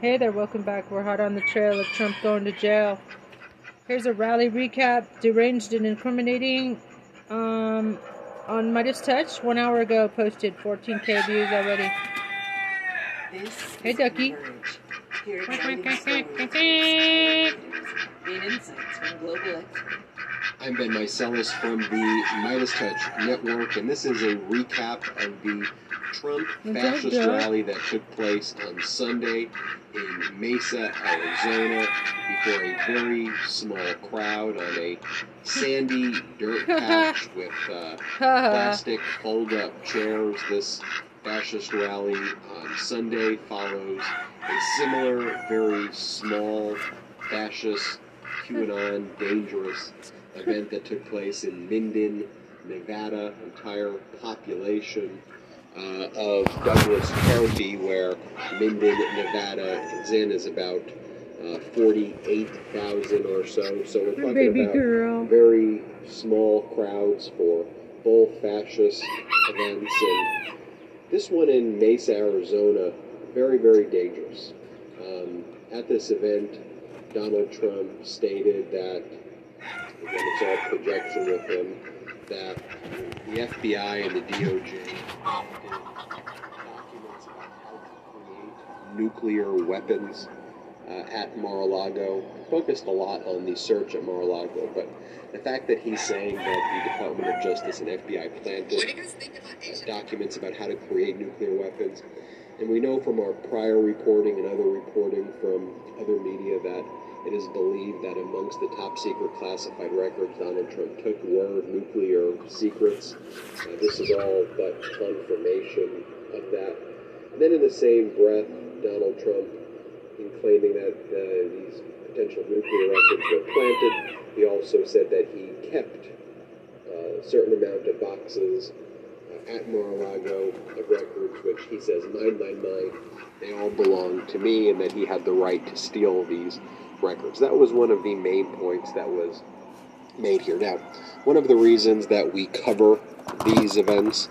Hey there, welcome back. We're hot on the trail of Trump going to jail. Here's a rally recap, deranged and incriminating. Um, on Midas Touch, one hour ago, posted 14k views already. This Hey, Ducky. Converge. Here telling the insights from global experts. I'm Ben Meiselas from the Midas Touch Network, and this is a recap of the Trump fascist rally that took place on Sunday in Mesa, Arizona, before a very small crowd on a sandy dirt patch with uh, plastic fold-up chairs. This fascist rally on Sunday follows a similar, very small fascist QAnon dangerous event that took place in Minden, Nevada. Entire population uh, of Douglas County, where Minden, Nevada is in, is about uh, 48,000 or so. So we're talking Baby about girl. very small crowds for full fascist events. And this one in Mesa, Arizona, very, very dangerous. Um, at this event, Donald Trump stated that, again, it's all projection with him, that the FBI and the DOJ documents about how to create nuclear weapons uh, at Mar-a-Lago. Focused a lot on the search at Mar-a-Lago, but the fact that he's saying that the Department of Justice and FBI planted uh, documents about how to create nuclear weapons, and we know from our prior reporting and other reporting from other media that it is believed that amongst the top secret classified records Donald Trump took were nuclear secrets. Uh, this is all but confirmation of that. And then in the same breath, Donald Trump, in claiming that uh, these potential nuclear records were planted, he also said that he kept uh, a certain amount of boxes uh, at Mar-a-Lago of records, which he says, mine, mine, mine, they all belong to me, and that he had the right to steal these records. That was one of the main points that was made here. Now, one of the reasons that we cover these events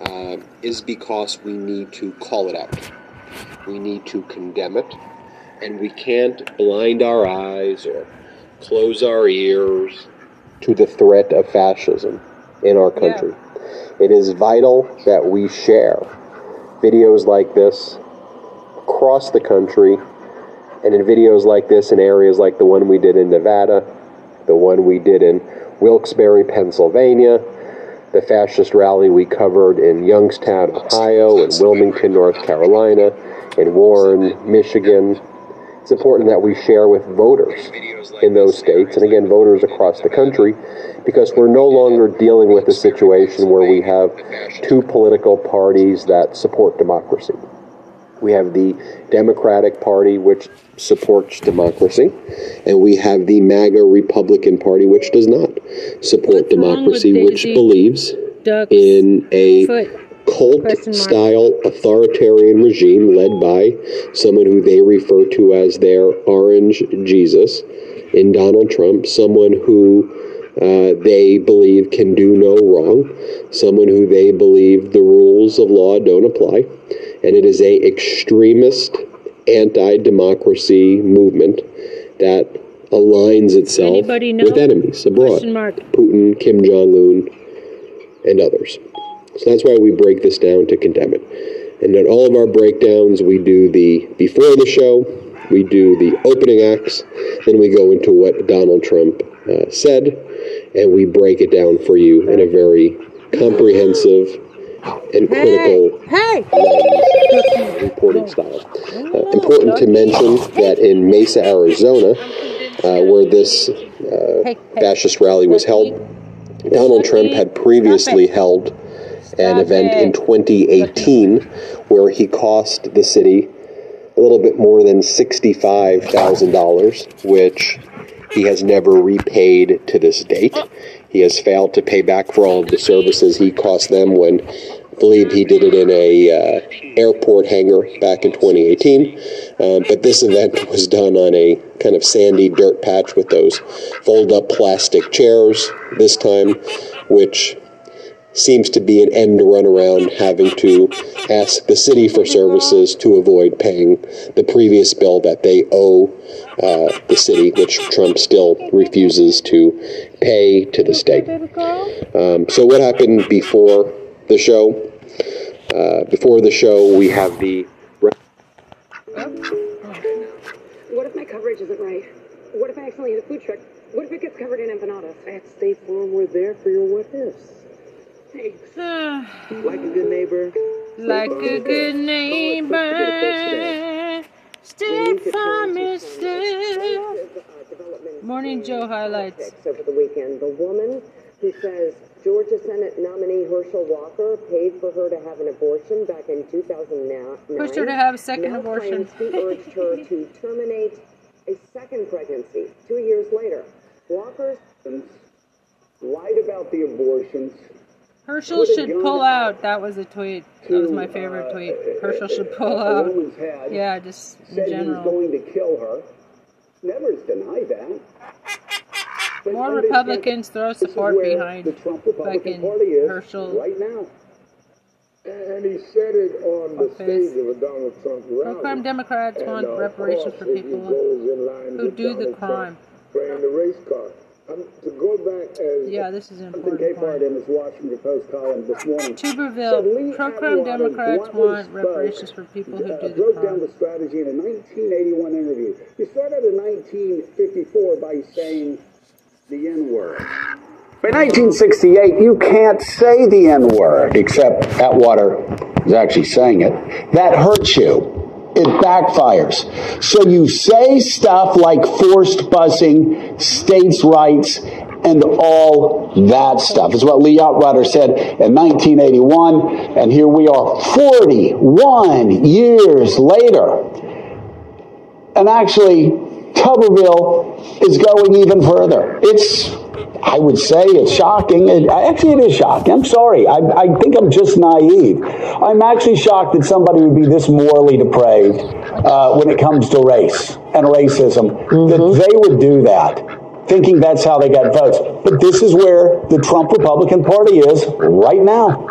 uh, is because we need to call it out. We need to condemn it, and we can't blind our eyes or close our ears to the threat of fascism in our country. It is vital that we share videos like this across the country and in videos like this in areas like the one we did in Nevada, the one we did in Wilkes-Barre, Pennsylvania, the fascist rally we covered in Youngstown, Ohio, and Wilmington, North Carolina, in Warren, Michigan. It's important that we share with voters in those states, and again, voters across the country, because we're no longer dealing with a situation where we have two political parties that support democracy. We have the Democratic Party, which supports democracy, and we have the MAGA Republican Party, which does not support What's democracy, which believes in a cult style authoritarian regime led by someone who they refer to as their orange Jesus in Donald Trump, someone who uh, they believe can do no wrong, someone who they believe the rules of law don't apply, and it is a extremist anti-democracy movement that aligns itself with enemies abroad. Putin, Kim Jong Un, and others. So that's why we break this down to condemn it. And in all of our breakdowns, we do the before the show, we do the opening acts, then we go into what Donald Trump uh, said, and we break it down for you in a very comprehensive and critical Hey! lens, reporting style. Uh, important to mention that in Mesa, Arizona, uh, where this uh, fascist rally was held, Donald Trump had previously held an event in 2018 where he cost the city little bit more than $65,000, which he has never repaid to this date. He has failed to pay back for all of the services he cost them when I believe he did it in a uh, airport hangar back in 2018. Uh, but this event was done on a kind of sandy dirt patch with those fold up plastic chairs this time, which seems to be an end run around having to ask the city for services to avoid paying the previous bill that they owe uh, the city, which Trump still refuses to pay to the state. Um, so, what happened before the show? Uh, before the show, we have the. What if my coverage isn't right? What if I accidentally hit a food truck? What if it gets covered in empanadas? At State Farm, we're there for your what ifs. Like a good neighbor. like a good neighbor. State Farm is. Morning Joe highlights. Over the weekend, the woman who says Georgia Senate nominee Herschel Walker paid for her to have an abortion back in 2009. Pushed her to have a second now abortion. He urged her to terminate a second pregnancy two years later. Walker's Lied about the abortions. Herschel should pull out. That was a tweet. That was my favorite uh, tweet. Herschel should pull a out. Yeah, just in Said he was general. going to kill her. Never denied that. More Republicans throw support behind the fucking Herschel. right now. And he said it on the stage of a Donald Trump rally. Pro-crime Democrats want uh, reparations for people goes in line who do the crime. Playing the race card. Um, to go back as Yeah, this is an important Part point. in his Washington Post column this morning. Tuberville, pro-crime Democrats want reparations for people who uh, do the broke down the strategy in a 1981 interview. He started in 1954 by saying the N word. By 1968, you can't say the N word, except Atwater is actually saying it. That hurts you. It backfires. So you say stuff like forced busing, states' rights, and all that stuff. Is what Lee Atwater said in 1981, and here we are 41 years later. And actually, Tuberville is going even further. It's, I would say, it's shocking. It, actually, it is shocking. I'm sorry. I, I think I'm just naive. I'm actually shocked that somebody would be this morally depraved uh, when it comes to race and racism, that they would do that, thinking that's how they got votes. But this is where the Trump Republican Party is right now.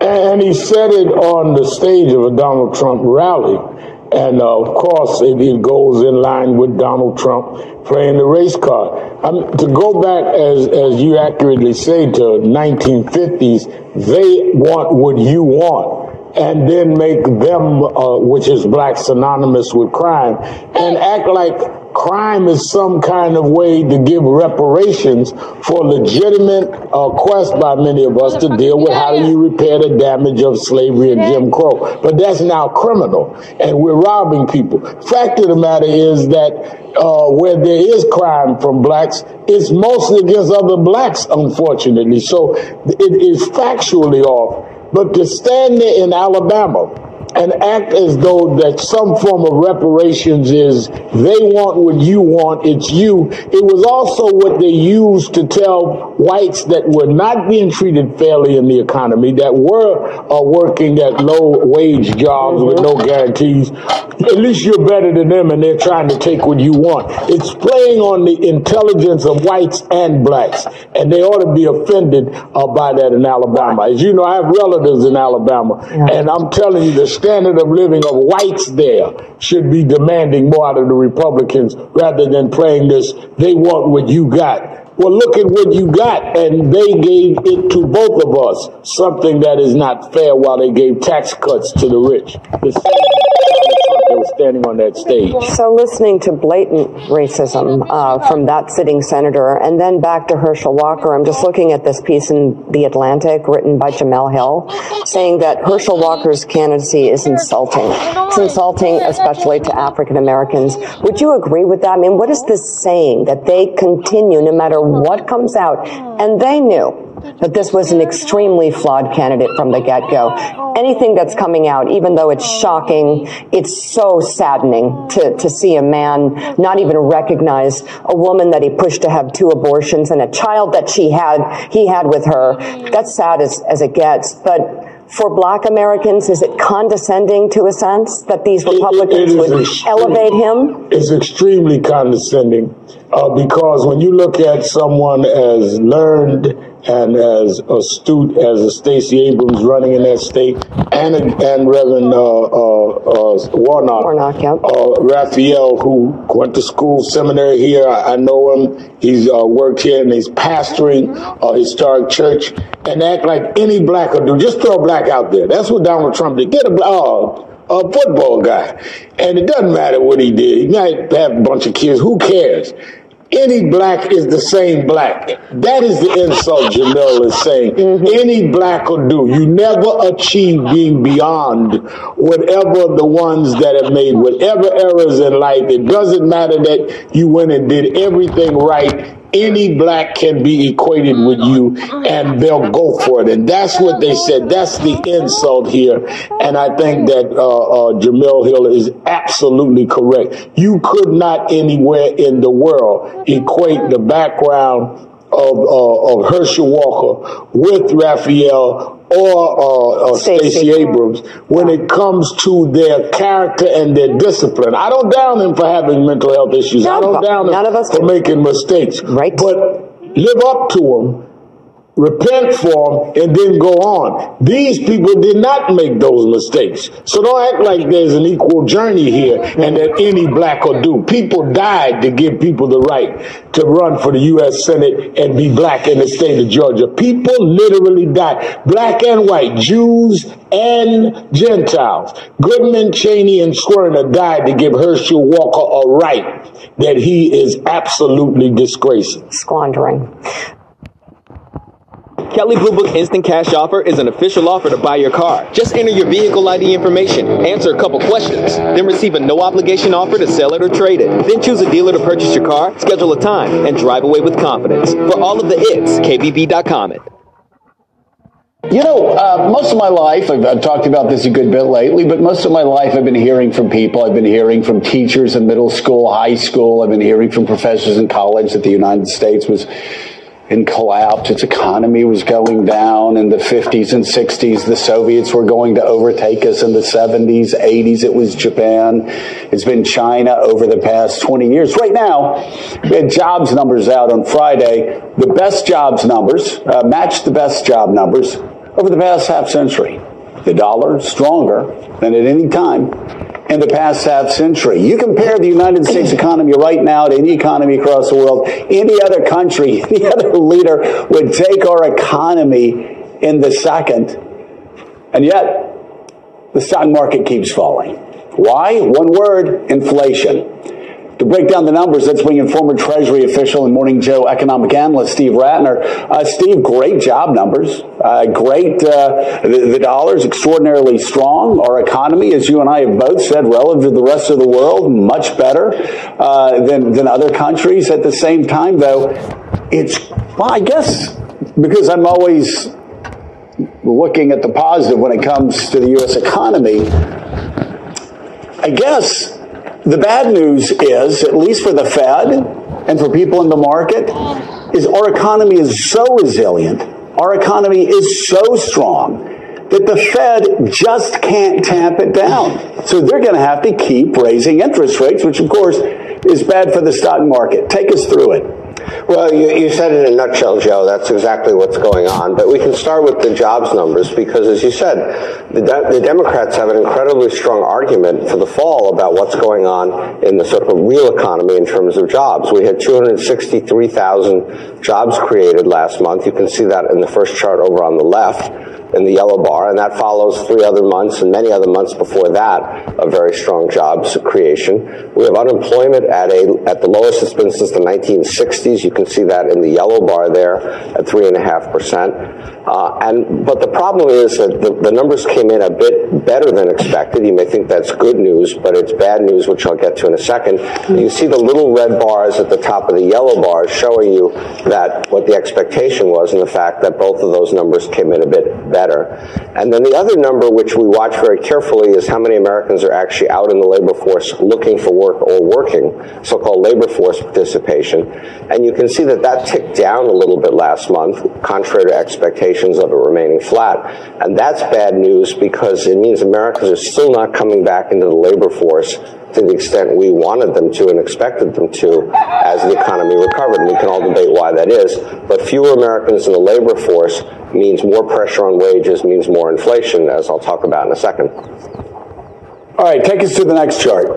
And he said it on the stage of a Donald Trump rally. And uh, of course, it, it goes in line with Donald Trump playing the race card. Um, to go back, as, as you accurately say, to 1950s, they want what you want. And then make them, uh, which is black synonymous with crime, and act like crime is some kind of way to give reparations for legitimate uh, quest by many of us to deal with how do you repair the damage of slavery and Jim Crow. But that's now criminal, and we're robbing people. Fact of the matter is that uh, where there is crime from blacks, it's mostly against other blacks, unfortunately. So it is factually off. But to stand there in Alabama and act as though that some form of reparations is they want what you want, it's you. It was also what they used to tell whites that were not being treated fairly in the economy, that were uh, working at low wage jobs with no guarantees. At least you're better than them and they're trying to take what you want. It's playing on the intelligence of whites and blacks, and they ought to be offended uh, by that in Alabama. As you know, I have relatives in Alabama, and I'm telling you, the standard of living of whites there should be demanding more out of the Republicans rather than playing this, they want what you got. Well, look at what you got, and they gave it to both of us, something that is not fair while they gave tax cuts to the rich. The that was standing on that stage. So listening to blatant racism uh, from that sitting senator, and then back to Herschel Walker, I'm just looking at this piece in The Atlantic written by Jemele Hill, saying that Herschel Walker's candidacy is insulting. It's insulting, especially to African Americans. Would you agree with that? I mean, what is this saying that they continue no matter what comes out? And they knew that this was an extremely flawed candidate from the get-go. Anything that's coming out, even though it's shocking, it's so saddening to, to see a man not even recognize a woman that he pushed to have two abortions and a child that she had, he had with her. That's sad as, as it gets. But for black Americans, is it condescending to a sense that these Republicans is would extreme. elevate him? It's extremely condescending uh, because when you look at someone as learned and as astute as Stacey Abrams running in that state, and and Reverend uh, uh, uh, Warnock, Warnock, yep. uh, Raphael, who went to school seminary here. I, I know him. He's uh, worked here and he's pastoring a historic church and act like any black will do. Just throw a black out there. That's what Donald Trump did. Get a black. Uh, a football guy. And it doesn't matter what he did. He might have a bunch of kids. Who cares? Any black is the same black. That is the insult Jemele is saying. Mm-hmm. Any black will do. You never achieve being beyond whatever the ones that have made whatever errors in life. It doesn't matter that you went and did everything right any black can be equated with you and they'll go for it. And that's what they said. That's the insult here. And I think that uh, uh, Jemele Hill is absolutely correct. You could not anywhere in the world equate the background of, uh, of Herschel Walker with Raphael or uh, uh, Stacey. Abrams when it comes to their character and their discipline. I don't down them for having mental health issues. I don't down them none for do. making mistakes. Right. But live up to them, repent for them, and then go on. These people did not make those mistakes. So don't act like there's an equal journey here and that any black will do. People died to give people the right to run for the U.S. Senate and be black in the state of Georgia. People literally died. Black and white, Jews and Gentiles. Goodman, Chaney, and Schwerner died to give Herschel Walker a right that he is absolutely disgracing. Squandering. Kelley Blue Book Instant Cash Offer is an official offer to buy your car. Just enter your vehicle ID information, answer a couple questions, then receive a no obligation offer to sell it or trade it. Then choose a dealer to purchase your car, schedule a time, and drive away with confidence. For all of the its, KBB.com it. You know, uh, most of my life, I've, I've talked about this a good bit lately, but most of my life I've been hearing from people. I've been hearing from teachers in middle school, high school. I've been hearing from professors in college that the United States was in collapse. Its economy was going down in the 50s and 60s. The Soviets were going to overtake us in the 70s, 80s. It was Japan. It's been China over the past 20 years. Right now, we had jobs numbers out on Friday. The best jobs numbers uh, matched the best job numbers over the past half century. The dollar stronger than at any time in the past half century. You compare the United States economy right now to any economy across the world, any other country, any other leader would take our economy in the second. And yet, the stock market keeps falling. Why? One word, inflation. To break down the numbers, let's bring in former Treasury official and Morning Joe economic analyst Steve Ratner. Uh, Steve, great job numbers. Uh, great. Uh, the, the dollar's extraordinarily strong. Our economy, as you and I have both said, relative to the rest of the world, much better uh, than, than other countries. At the same time, though, it's, well, I guess, because I'm always looking at the positive when it comes to the U.S. economy, I guess the bad news is, at least for the Fed and for people in the market, is our economy is so resilient, our economy is so strong that the Fed just can't tamp it down. So they're going to have to keep raising interest rates, which of course is bad for the stock market. Take us through it. Well, you, you said it in a nutshell, Joe. That's exactly what's going on. But we can start with the jobs numbers because, as you said, the, the Democrats have an incredibly strong argument for the fall about what's going on in the sort of real economy in terms of jobs. We had 263,000 jobs created last month. You can see that in the first chart over on the left in the yellow bar, and that follows three other months and many other months before that of very strong jobs creation. We have unemployment at a at the lowest it's been since the 1960s. You you can see that in the yellow bar there at 3.5%. Uh, and but the problem is that the, the numbers came in a bit better than expected. You may think that's good news, but it's bad news, which I'll get to in a second. You see the little red bars at the top of the yellow bars showing you that what the expectation was, and the fact that both of those numbers came in a bit better. And then the other number, which we watch very carefully, is how many Americans are actually out in the labor force looking for work or working, so-called labor force participation. And you can see that that ticked down a little bit last month, contrary to expectations of it remaining flat. And that's bad news because it means Americans are still not coming back into the labor force to the extent we wanted them to and expected them to as the economy recovered. And we can all debate why that is. But fewer Americans in the labor force means more pressure on wages, means more inflation, as I'll talk about in a second. All right, take us to the next chart.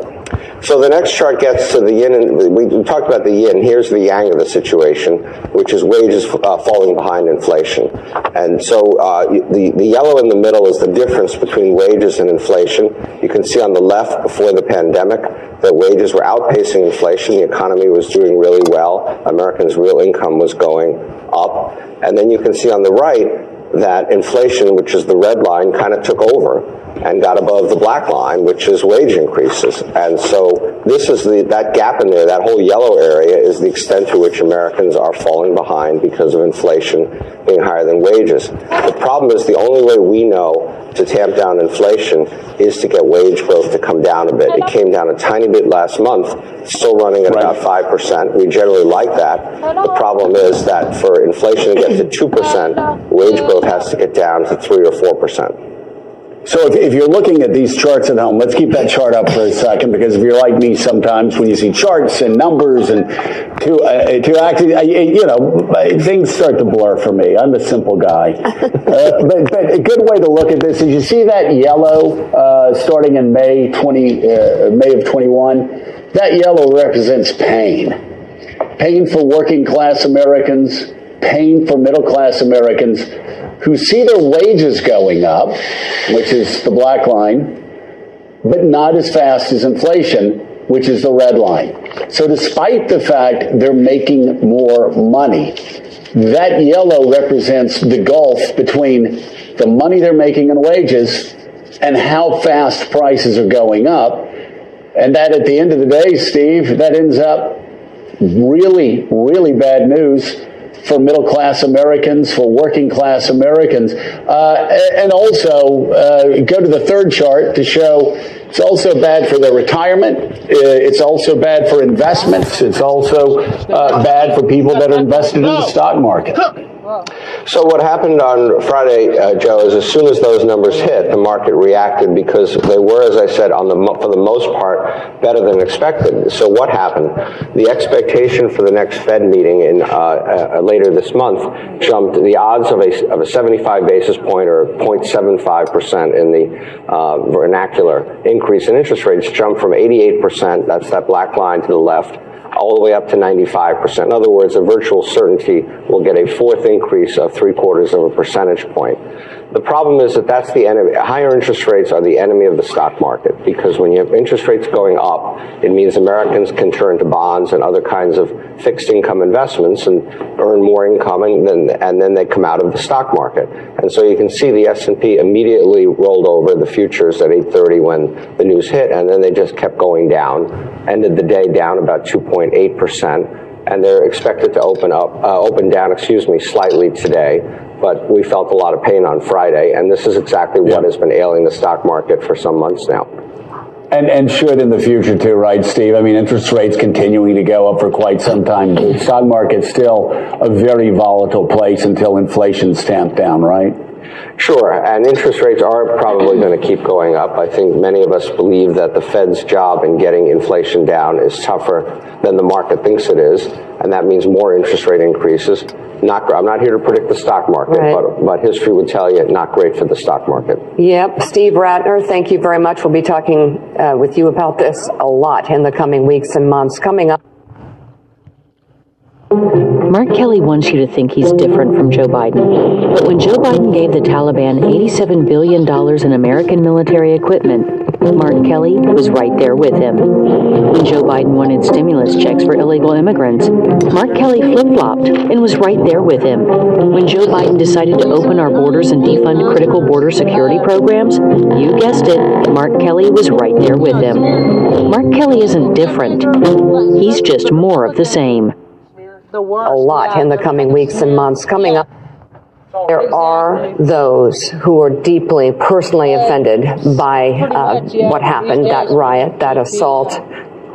So the next chart gets to the yin, and we talked about the yin. Here's the yang of the situation, which is wages uh, falling behind inflation. And so uh, the, the yellow in the middle is the difference between wages and inflation. You can see on the left, before the pandemic, that wages were outpacing inflation. The economy was doing really well. Americans' real income was going up. And then you can see on the right that inflation, which is the red line, kind of took over and got above the black line, which is wage increases. And so this is the that gap in there, that whole yellow area is the extent to which Americans are falling behind because of inflation being higher than wages. The problem is the only way we know to tamp down inflation is to get wage growth to come down a bit. It came down a tiny bit last month, still running at about 5%. We generally like that. The problem is that for inflation to get to 2%, wage growth has to get down to 3 or 4%. So if, if, you're looking at these charts at home, let's keep that chart up for a second because if you're like me, sometimes when you see charts and numbers and to uh, to actually, uh, you know, things start to blur for me. I'm a simple guy, uh, but, but a good way to look at this is you see that yellow uh, starting in May 20 uh, May of 21. That yellow represents pain, pain for working class Americans, pain for middle class Americans who see their wages going up, which is the black line, but not as fast as inflation, which is the red line. So despite the fact they're making more money, that yellow represents the gulf between the money they're making in wages and how fast prices are going up. And that at the end of the day, Steve, that ends up really, really bad news for middle class Americans, for working class Americans. Uh, and also, uh, go to the third chart to show it's also bad for their retirement. Uh, it's also bad for investments. It's also uh, bad for people that are invested in the stock market. So what happened on Friday, uh, Joe, is as soon as those numbers hit, the market reacted because they were, as I said, on the for the most part, better than expected. So what happened? The expectation for the next Fed meeting in uh, uh, later this month jumped. The odds of a of a 75 basis point or 0.75 percent in the uh, vernacular increase in interest rates jumped from 88 percent. That's that black line to the left all the way up to 95%. In other words, a virtual certainty will get a fourth increase of three quarters of a percentage point. The problem is that that's the enemy. Higher interest rates are the enemy of the stock market because when you have interest rates going up, it means Americans can turn to bonds and other kinds of fixed income investments and earn more income and then, and then they come out of the stock market. And so you can see the S&P immediately rolled over the futures at 830 when the news hit and then they just kept going down. Ended the day down about 2.8 percent and they're expected to open up, uh, open down, excuse me, slightly today but we felt a lot of pain on Friday, and this is exactly what has been ailing the stock market for some months now. And, and should in the future too, right, Steve? I mean, interest rates continuing to go up for quite some time. The stock market's still a very volatile place until inflation's tamped down, right? Sure, and interest rates are probably going to keep going up. I think many of us believe that the Fed's job in getting inflation down is tougher than the market thinks it is, and that means more interest rate increases. Not, I'm not here to predict the stock market, right. but, but history would tell you not great for the stock market. Yep. Steve Ratner, thank you very much. We'll be talking uh, with you about this a lot in the coming weeks and months. Coming up. Mark Kelly wants you to think he's different from Joe Biden. But when Joe Biden gave the Taliban $87 billion in American military equipment, Mark Kelly was right there with him. When Joe Biden wanted stimulus checks for illegal immigrants, Mark Kelly flip flopped and was right there with him. When Joe Biden decided to open our borders and defund critical border security programs, you guessed it, Mark Kelly was right there with him. Mark Kelly isn't different, he's just more of the same. A lot in the coming weeks and months. Coming up. There are those who are deeply personally offended by uh, what happened, that riot, that assault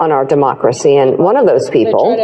on our democracy. And one of those people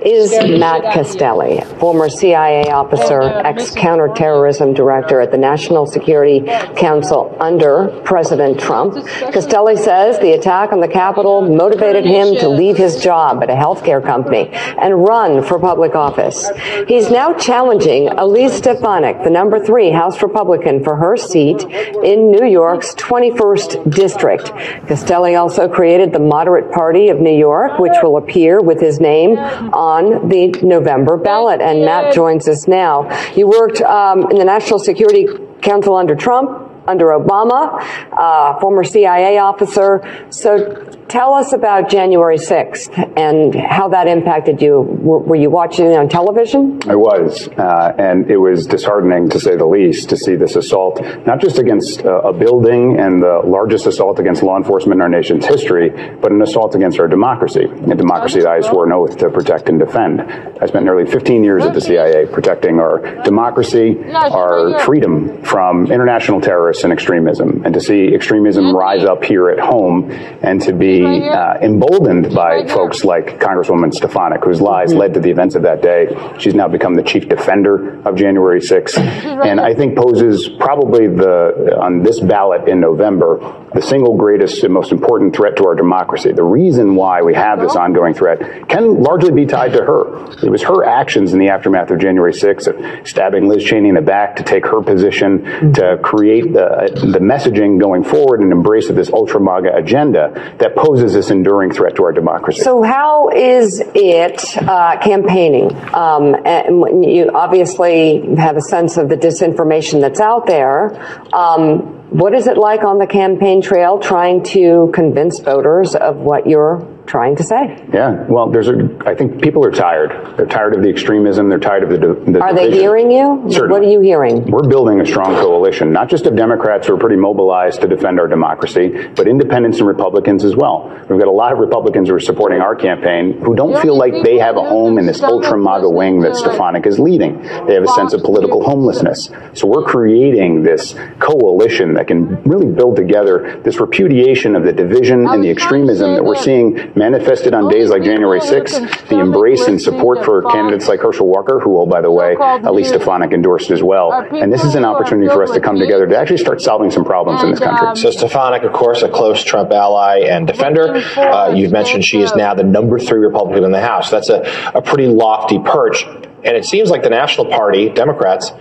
is Matt Castelli, former CIA officer, ex counterterrorism director at the National Security Council under President Trump. Castelli says the attack on the Capitol motivated him to leave his job at a healthcare company and run for public office. He's now challenging Elise Stefanik, the number three House Republican, for her seat in New York's 21st District. Castelli also created the Moderate Party of New York, which will appear with his name on the November ballot. And Matt joins us now. You worked um, in the National Security Council under Trump under Obama, uh, former CIA officer. So tell us about January 6th and how that impacted you. Were, were you watching it on television? I was, uh, and it was disheartening to say the least to see this assault, not just against uh, a building and the largest assault against law enforcement in our nation's history, but an assault against our democracy, a democracy that I swore an oath to protect and defend. I spent nearly 15 years at the CIA protecting our democracy, our freedom from international terrorists and extremism, and to see extremism rise up here at home and to be uh, emboldened by folks like Congresswoman Stefanik, whose lies led to the events of that day. She's now become the chief defender of January 6th, and I think poses probably the on this ballot in November the single greatest and most important threat to our democracy. The reason why we have this ongoing threat can largely be tied to her. It was her actions in the aftermath of January 6th of stabbing Liz Cheney in the back to take her position to create the, the messaging going forward and embrace of this ultra MAGA agenda that poses this enduring threat to our democracy. So, how is it uh, campaigning? Um, and you obviously have a sense of the disinformation that's out there. Um, what is it like on the campaign trail trying to convince voters of what you're trying to say? Yeah, well, there's a. I think people are tired. They're tired of the extremism. They're tired of the. the are they hearing you? Certainly. What are you hearing? We're building a strong coalition, not just of Democrats who are pretty mobilized to defend our democracy, but independents and Republicans as well. We've got a lot of Republicans who are supporting our campaign who don't feel like they have a home in this ultra MAGA wing that Stefanik is leading. They have a sense of political homelessness. So we're creating this coalition that can really build together this repudiation of the division and the extremism that we're seeing manifested on days like January 6th, the embrace and support for candidates like Herschel Walker, who, oh, by the way, Elise Stefanik endorsed as well. And this is an opportunity for us to come together to actually start solving some problems in this country. So Stefanik, of course, a close Trump ally and defender. Uh, you've mentioned she is now the number three Republican in the House. That's a, a pretty lofty perch. And it seems like the National Party, Democrats,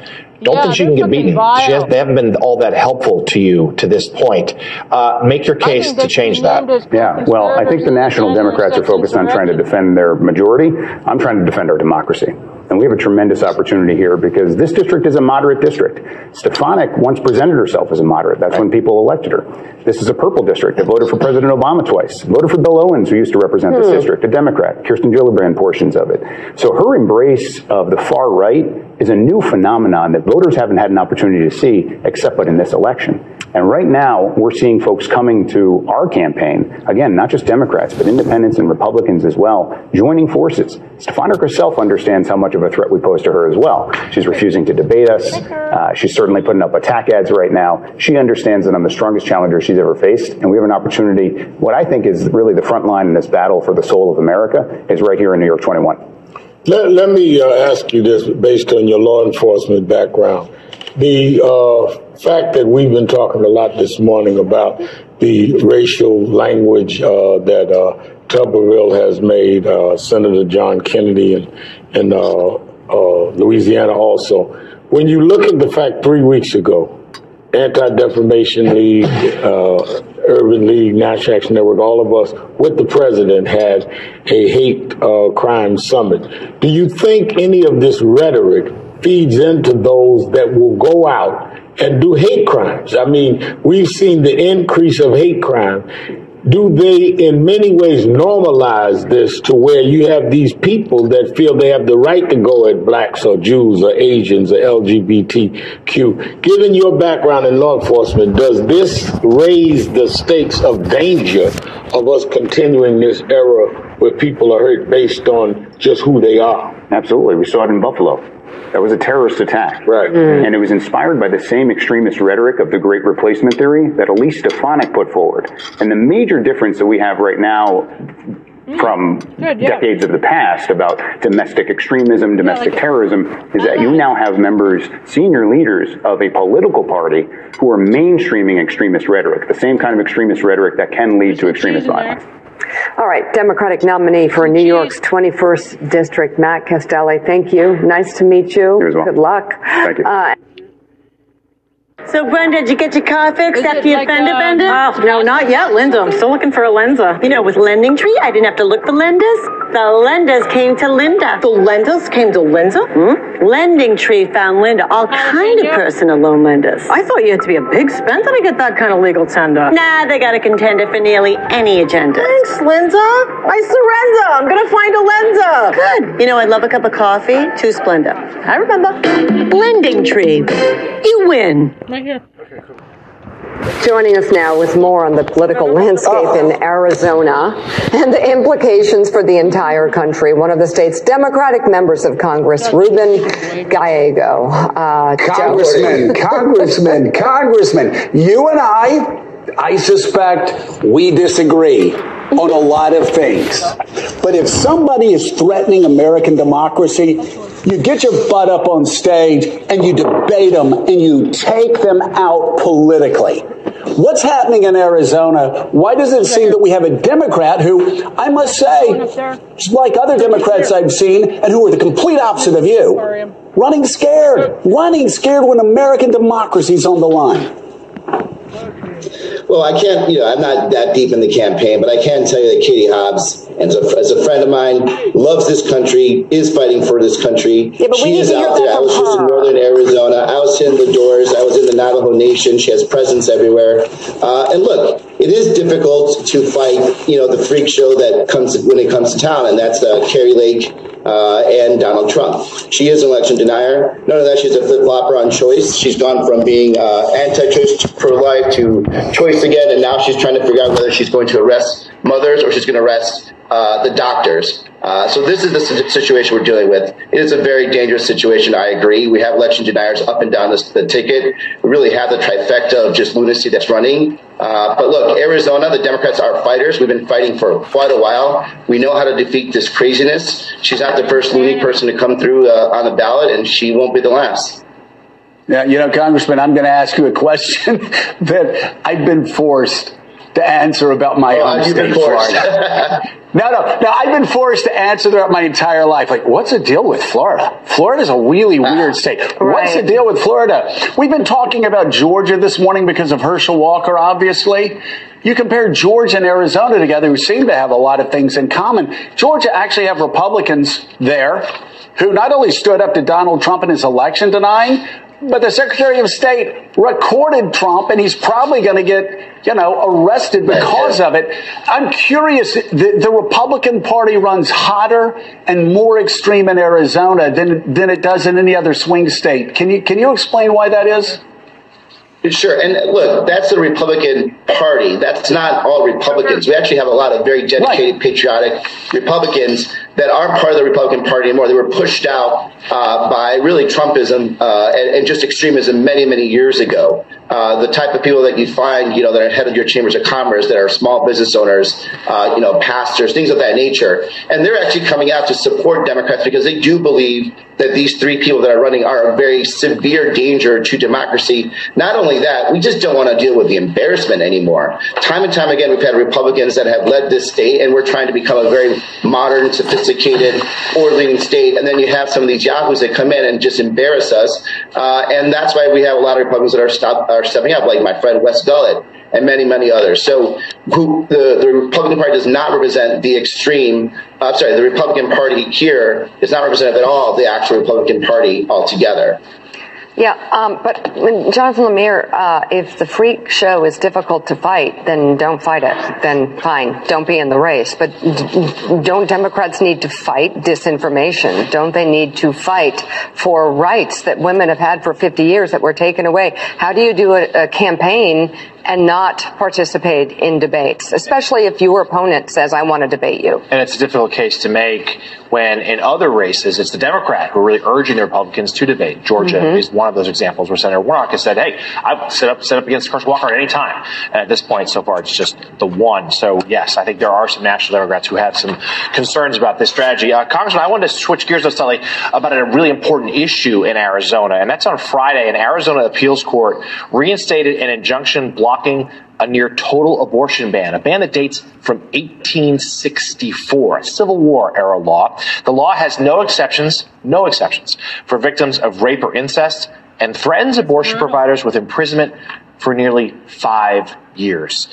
don't yeah, think she can get beaten. Has, they haven't been all that helpful to you to this point. Uh, make your case to change that. Yeah, well, I think the National Democrats are focused on trying to defend their majority. I'm trying to defend our democracy. And we have a tremendous opportunity here because this district is a moderate district. Stefanik once presented herself as a moderate. That's when people elected her. This is a purple district that voted for President Obama twice, voted for Bill Owens, who used to represent this hmm. district, a Democrat, Kirsten Gillibrand portions of it. So her embrace of the far right is a new phenomenon that voters haven't had an opportunity to see except but in this election. And right now, we're seeing folks coming to our campaign, again, not just Democrats, but independents and Republicans as well, joining forces. Stefanik herself understands how much of a threat we pose to her as well. She's refusing to debate us. Uh, she's certainly putting up attack ads right now. She understands that I'm the strongest challenger she's ever faced, and we have an opportunity. What I think is really the front line in this battle for the soul of America is right here in New York 21. Let, let me uh, ask you this based on your law enforcement background. The uh, fact that we've been talking a lot this morning about the racial language uh, that uh, Tuberville has made, uh, Senator John Kennedy and, and uh, uh, Louisiana also. When you look at the fact three weeks ago, Anti-Defamation League, Urban League, National Action Network, all of us with the president had a hate crime summit. Do you think any of this rhetoric feeds into those that will go out and do hate crimes. I mean, we've seen the increase of hate crime. Do they, in many ways, normalize this to where you have these people that feel they have the right to go at blacks or Jews or Asians or LGBTQ? Given your background in law enforcement, does this raise the stakes of danger of us continuing this era where people are hurt based on just who they are? Absolutely. We saw it in Buffalo. That was a terrorist attack. Right. Mm. And it was inspired by the same extremist rhetoric of the Great Replacement theory that Elise Stefanik put forward. And the major difference that we have right now from Good, yeah. decades of the past about domestic extremism, domestic like- terrorism, is that you now have members, senior leaders of a political party who are mainstreaming extremist rhetoric, the same kind of extremist rhetoric that can lead to extremist violence. there. Violence. All right, Democratic nominee for New York's 21st District, Matt Castelli. Thank you. Nice to meet you. You as well. Good luck. Thank you. Uh, So, Brenda, did you get your car fixed Is after it your like, fender uh, bender? Oh, no, not yet, Linda. I'm still looking for a Lenza. You know, with Lending Tree, I didn't have to look for lenders. The lenders came to Linda. The lenders came to Linda? Hmm? Lending Tree found Linda all kind of personal loan lenders. I thought you had to be a big spender to get that kind of legal tender. Nah, they got a contender for nearly any agenda. Thanks, Linda. I surrender. I'm going to find a Lenza. Good. You know, I'd love a cup of coffee. Too Splenda. I remember. Lending Tree. You win. Right here. Joining us now with more on the political landscape in Arizona and the implications for the entire country, one of the state's Democratic members of Congress, Ruben Gallego. Uh, Joe. Congressman, Congressman, Congressman, you and I, I suspect we disagree on a lot of things. But if somebody is threatening American democracy, you get your butt up on stage and you debate them and you take them out politically. What's happening in Arizona? Why does it seem that we have a Democrat who, I must say, like other Democrats I've seen, and who are the complete opposite of you, running scared, running scared when American democracy is on the line? Well, I can't, you know, I'm not that deep in the campaign, but I can tell you that Katie Hobbs, as a, as a friend of mine, loves this country, is fighting for this country. Yeah, but she is out there. I was just in northern Arizona. I was in the doors. I was in the Navajo Nation. She has presence everywhere. Uh, and look, it is difficult to fight, you know, the freak show that comes when it comes to town, and that's uh, Kari Lake uh, and Donald Trump. She is an election denier. None of that. She's a flip flopper on choice. She's gone from being uh, anti-choice to pro-life to choice again, and now she's trying to figure out whether she's going to arrest mothers or she's going to arrest uh, the doctors. Uh, so this is the situation we're dealing with. It is a very dangerous situation. I agree. We have election deniers up and down this, the ticket. We really have the trifecta of just lunacy that's running. Uh, but look, Arizona, the Democrats are fighters. We've been fighting for quite a while. We know how to defeat this craziness. She's not the first loony person to come through uh, on the ballot, and she won't be the last. Yeah, you know, Congressman, I'm going to ask you a question that I've been forced to answer about my Oh, home have been state. Florida. no, no, no. I've been forced to answer throughout my entire life. Like, what's the deal with Florida? Florida's a really ah. weird state. What's the deal with Florida? We've been talking about Georgia this morning because of Herschel Walker, obviously. You compare Georgia and Arizona together, who seem to have a lot of things in common. Georgia actually have Republicans there who not only stood up to Donald Trump in his election denying, but the Secretary of State recorded Trump, and he's probably going to get, you know, arrested because of it. I'm curious. The, the Republican Party runs hotter and more extreme in Arizona than than it does in any other swing state. Can you can you explain why that is? Sure. And look, that's the Republican Party. That's not all Republicans. We actually have a lot of very dedicated, patriotic Republicans that aren't part of the Republican Party anymore. They were pushed out uh, by really Trumpism uh, and, and just extremism many, many years ago. Uh, the type of people that you find, you know, that are head of your chambers of commerce, that are small business owners, uh, you know, pastors, things of that nature. And they're actually coming out to support Democrats because they do believe that these three people that are running are a very severe danger to democracy. Not only that, we just don't want to deal with the embarrassment anymore. Time and time again, we've had Republicans that have led this state, and we're trying to become a very modern, sophisticated, forward-leaning state. And then you have some of these yahoos that come in and just embarrass us. Uh, and that's why we have a lot of Republicans that are, stop, are stepping up, like my friend Wes Gullett and many, many others. So who, the, the Republican Party does not represent the extreme, uh, sorry, the Republican Party here is not representative at all of the actual Republican Party altogether. Yeah, um, but Jonathan Lemire, uh, if the freak show is difficult to fight, then don't fight it. Then fine, don't be in the race. But d- don't Democrats need to fight disinformation? Don't they need to fight for rights that women have had for 50 years that were taken away? How do you do a, a campaign and not participate in debates, especially if your opponent says, I want to debate you? And it's a difficult case to make when in other races, it's the Democrat who are really urging the Republicans to debate. Georgia Mhm. is one one of those examples where Senator Warnock has said, "Hey, I've set up set up against Herschel Walker at any time." At this point, so far, it's just the one. So yes, I think there are some national Democrats who have some concerns about this strategy. Uh, Congressman, I wanted to switch gears though slightly about a really important issue in Arizona, and that's on Friday. An Arizona appeals court reinstated an injunction blocking a near total abortion ban, a ban that dates from 1864, a Civil War era law. The law has no exceptions, no exceptions for victims of rape or incest and threatens abortion providers with imprisonment for nearly five years.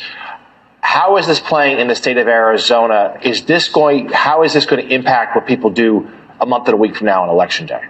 How is this playing in the state of Arizona? Is this going, how is this going to impact what people do a month and a week from now on election day?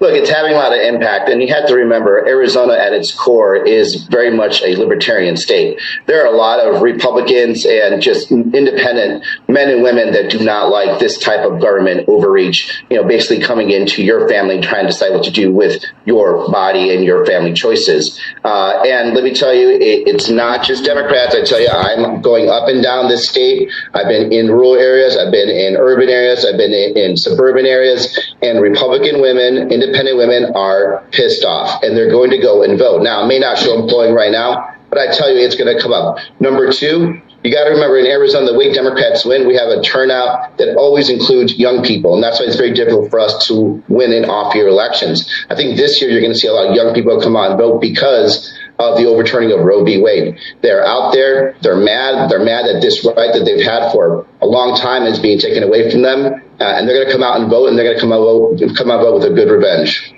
Look, it's having a lot of impact, and you have to remember Arizona at its core is very much a libertarian state. There are a lot of Republicans and just independent men and women that do not like this type of government overreach, you know, basically coming into your family and trying to decide what to do with your body and your family choices. Uh, and let me tell you, it, it's not just Democrats. I tell you, I'm going up and down this state. I've been in rural areas, I've been in urban areas, I've been in, in suburban areas, and Republican women independent women are pissed off and they're going to go and vote. Now, it may not show polling right now, but I tell you, it's going to come up. Number two, you got to remember in Arizona, the way Democrats win, we have a turnout that always includes young people. And that's why it's very difficult for us to win in off year elections. I think this year you're going to see a lot of young people come out and vote because of the overturning of Roe v. Wade. They're out there. They're mad. They're mad that this right that they've had for a long time is being taken away from them. Uh, and they're going to come out and vote, and they're going to come out vote, come out vote with a good revenge.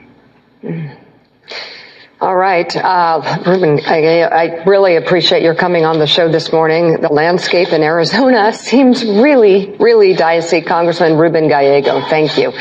All right. Uh, Ruben, I, I, really appreciate your coming on the show this morning. The landscape in Arizona seems really, really dicey. Congressman Ruben Gallego, thank you.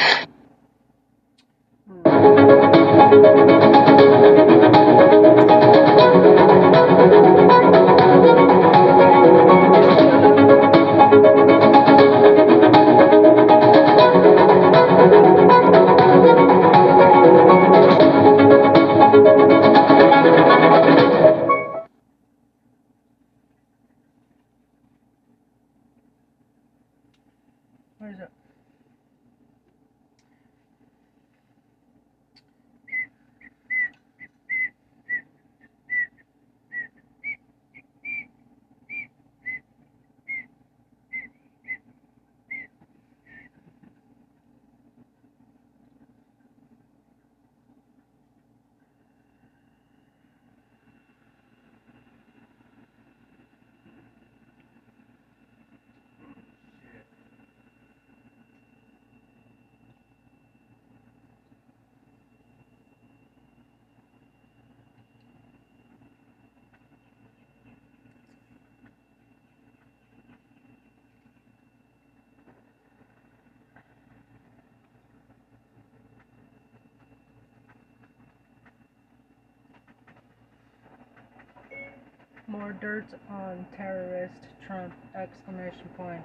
More dirt on terrorist Trump! Exclamation point.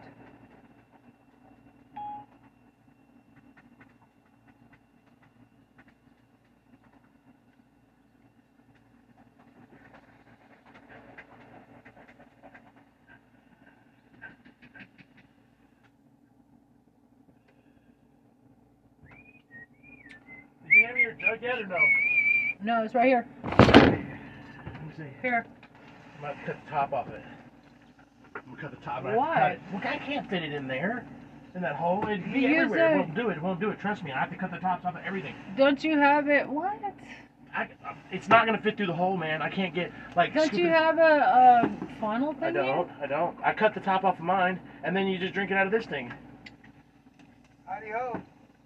Did you hand me your jug yet or no? No, it's right here. Let me see. Here. I'm about to cut the top off it. I'm gonna cut the top. I Why? Cut it. Well, I can't fit it in there. In that hole. It'd be Use everywhere. It a- won't do it. It won't do it. Trust me. I have to cut the tops off of everything. Don't you have it? What? I, uh, it's not gonna fit through the hole, man. I can't get like. Don't scoop you have a, a funnel thing? I don't. I don't. I cut the top off of mine, and then you just drink it out of this thing. Adios.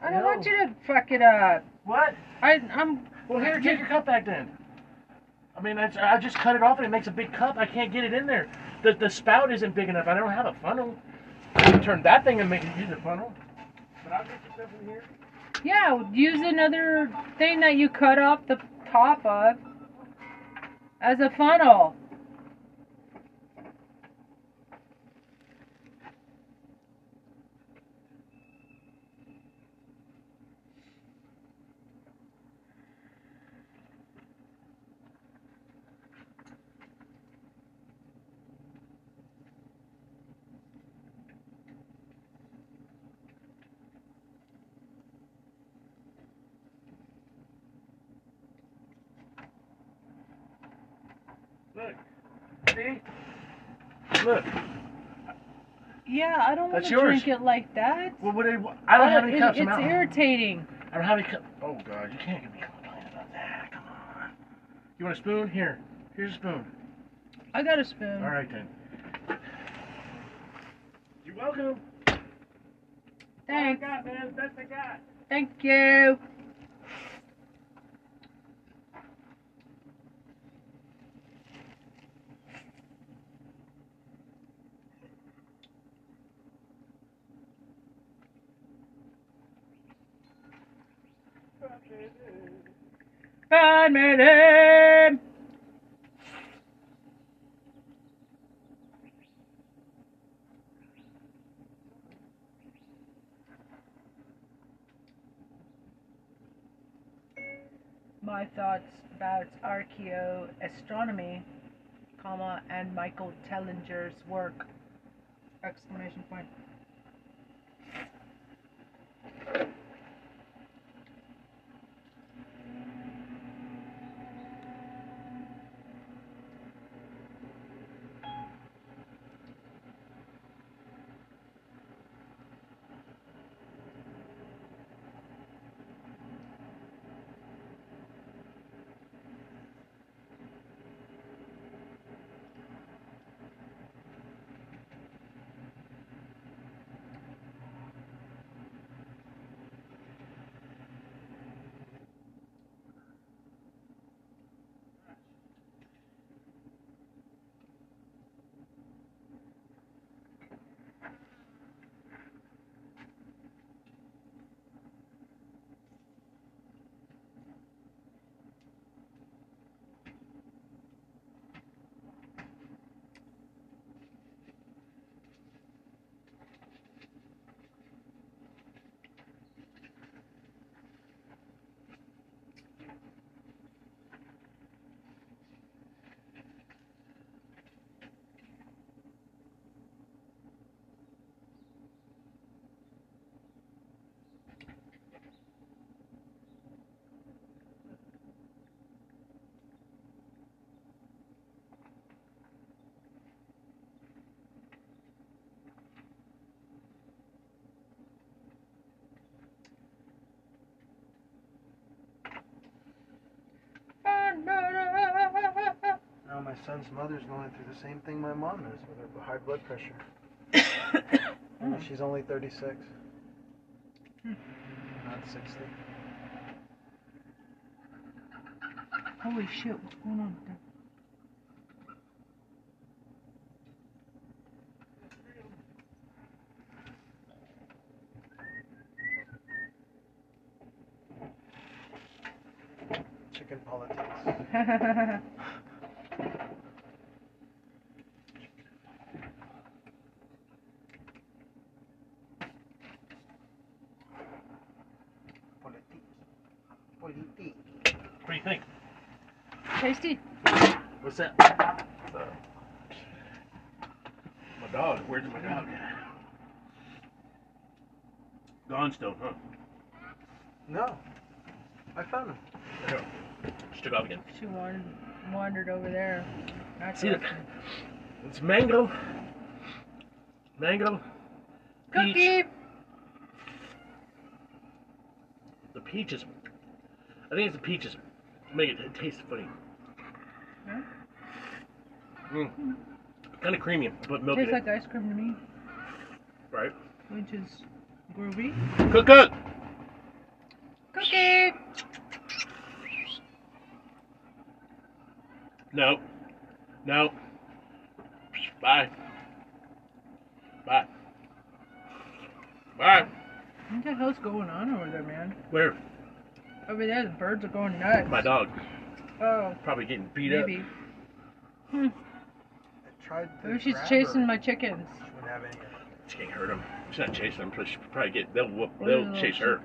I don't want you to fuck it up. What? I, I'm. Well, here, take your cup back then. I mean, I just cut it off and it makes a big cup. I can't get it in there. The, the spout isn't big enough. I don't have a funnel. I can turn that thing and make it use a funnel. But I'll get in here. Yeah, use another thing that you cut off the top of as a funnel. Yeah, I don't want That's to yours. drink it like that. Well, what I don't have any cups. It's out. irritating. I don't have any cups. Oh God, you can't be complaining about that. Come on. You want a spoon? Here. Here's a spoon. I got a spoon. All right then. You're welcome. Thanks. I got, man. Best I got. Thank you. My thoughts about archaeoastronomy, comma, and Michael Tellinger's work. Exclamation point. Son's mother's going through the same thing my mom is with her high blood pressure. And she's only 36. Not 60. Holy shit, what's going on there? Chicken politics. Politique. What do you think? Tasty. What's that? My dog. Where's my dog? Gone still, huh? No. I found him. There. She took off again. She wandered, wandered over there. Not See that? direction. It's mango. Mango. Cookie. Peach. The peaches. I think it's the peaches. Make it, it taste funny. Yeah. Mm. Kind of creamy, but milk in Tastes it. like ice cream to me, Right. which is groovy. Cook, cook. Cookie. No. No. Bye. Bye. Bye. What the hell's going on over there, man? Where? Over there, the birds are going nuts. My dog. Oh, Probably getting beat up. maybe. Hmm. I tried to Maybe she's grab chasing her. my chickens. She wouldn't have any. She can't hurt them. She's not chasing them. She'll probably get. They'll whoop. They'll is it, chase her.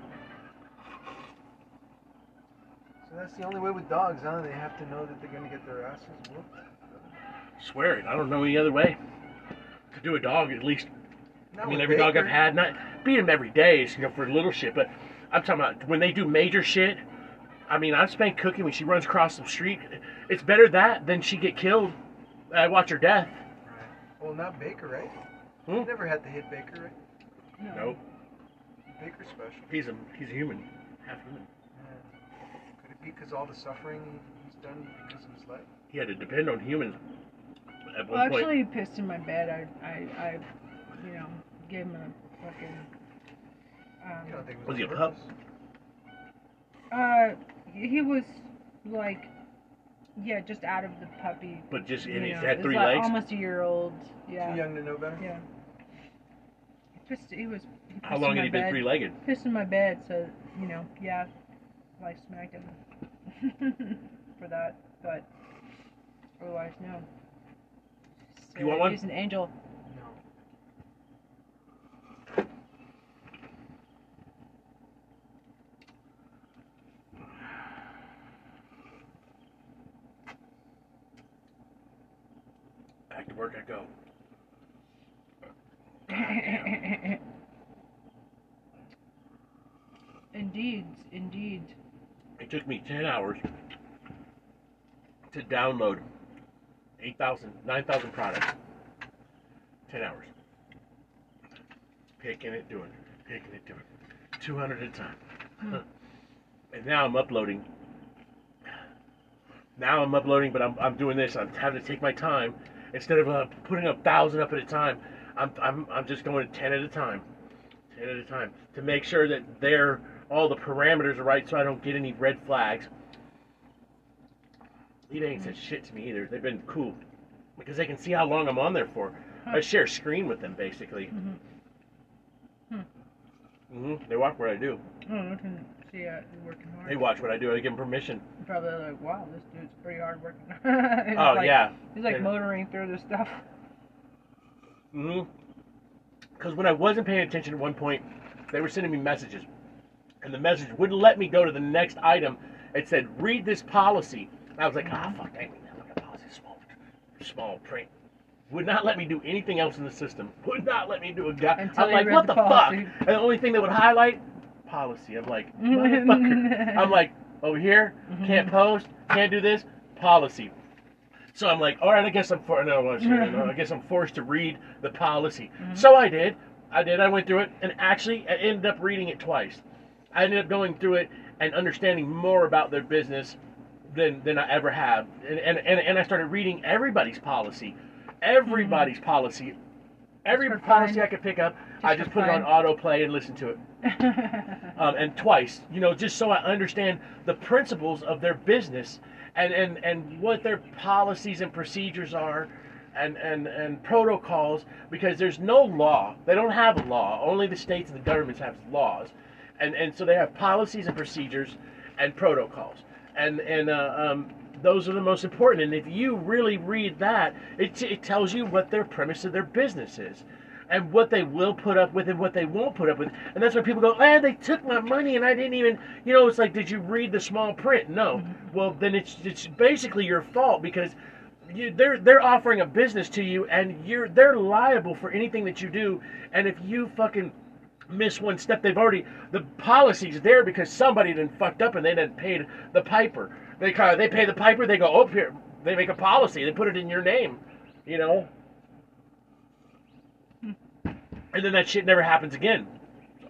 So that's the only way with dogs, huh? They have to know that they're going to get their asses whooped. Swear it. I don't know any other way. To do a dog, at least. Not I mean, with every dog I've had, not beat them every day, is, you know, for little shit. But I'm talking about when they do major shit. I mean, I've spanked Cookie when she runs across the street. It's better that than she get killed. I watch her death. Well, not Baker, right? Hmm? You never had to hit Baker, right? Nope. Baker's special. He's a he's a human, half human. Could it be because all the suffering he's done because of his life? He had to depend on humans at one Well, point. actually, he pissed in my bed. I, I, I, you know, gave him a fucking. Um, You don't think it Was he a on pup? Uh, he was like, yeah, just out of the puppy. But just- you and he know, had it's three like legs? Almost a year old. Yeah. Too young to know better? Yeah. He pissed. He was. He How long in had my he been three-legged? Pissed in my bed, so you know, yeah, I smacked him for that, but otherwise, no. You want one? He's an angel. Back to work I go. indeed, indeed. It took me 10 hours to download 8,000, 9,000 products. 10 hours. Picking it, doing it, picking it, doing it. 200 at a time. Hmm. And now I'm uploading. Now I'm uploading, but I'm, I'm doing this. I'm having to take my time. Instead of uh, putting a thousand up at a time, I'm, I'm, I'm just going 10 at a time. 10 at a time. To make sure that they're, all the parameters are right so I don't get any red flags. eBay ain't said shit to me either. They've been cool. Because they can see how long I'm on there for. I share a screen with them, basically. Hmm. hmm They watch what I do. Oh, I can see uh, you're working hard. They watch what I do. I give them permission. Probably like, wow, this dude's pretty hard working. Oh, like- yeah. He's like Yeah. motoring through this stuff. hmm Because when I wasn't paying attention at one point, they were sending me messages. And the message wouldn't let me go to the next item. It said, read this policy. And I was like, ah, fuck, dang, look at policy, small, small print. Would not let me do anything else in the system. Would not let me do a guy. Until I'm like, what the the, fuck? And the only thing that would highlight, policy. I'm like, motherfucker. I'm like, over here, Mm-hmm. can't post, can't do this, policy. So I'm like, all right, I guess I'm for no, I guess I'm forced to read the policy. Mm-hmm. So I did. I did. I went through it, and actually, I ended up reading it twice. I ended up going through it and understanding more about their business than than I ever have. And and and, and I started reading everybody's policy, everybody's policy, every policy. I could pick up. I just put it on autoplay and listen to it um, and twice, you know, just so I understand the principles of their business and, and, and what their policies and procedures are and, and, and protocols because there's no law. They don't have a law. Only the states and the governments have laws. And, and so they have policies and procedures and protocols. And, and uh, um, those are the most important. And if you really read that, it, it tells you what their premise of their business is and what they will put up with and what they won't put up with. And that's why people go, "Ah, they took my money and I didn't even." You know, it's like, did you read the small print? No. Well, then it's it's basically your fault because you, they're they're offering a business to you and you're they're liable for anything that you do. And if you fucking miss one step, they've already the policy's there because somebody done fucked up and they didn't paid the piper. They kind of they pay the piper. They go, "Oh, here." They make a policy. They put it in your name. You know. And then that shit never happens again.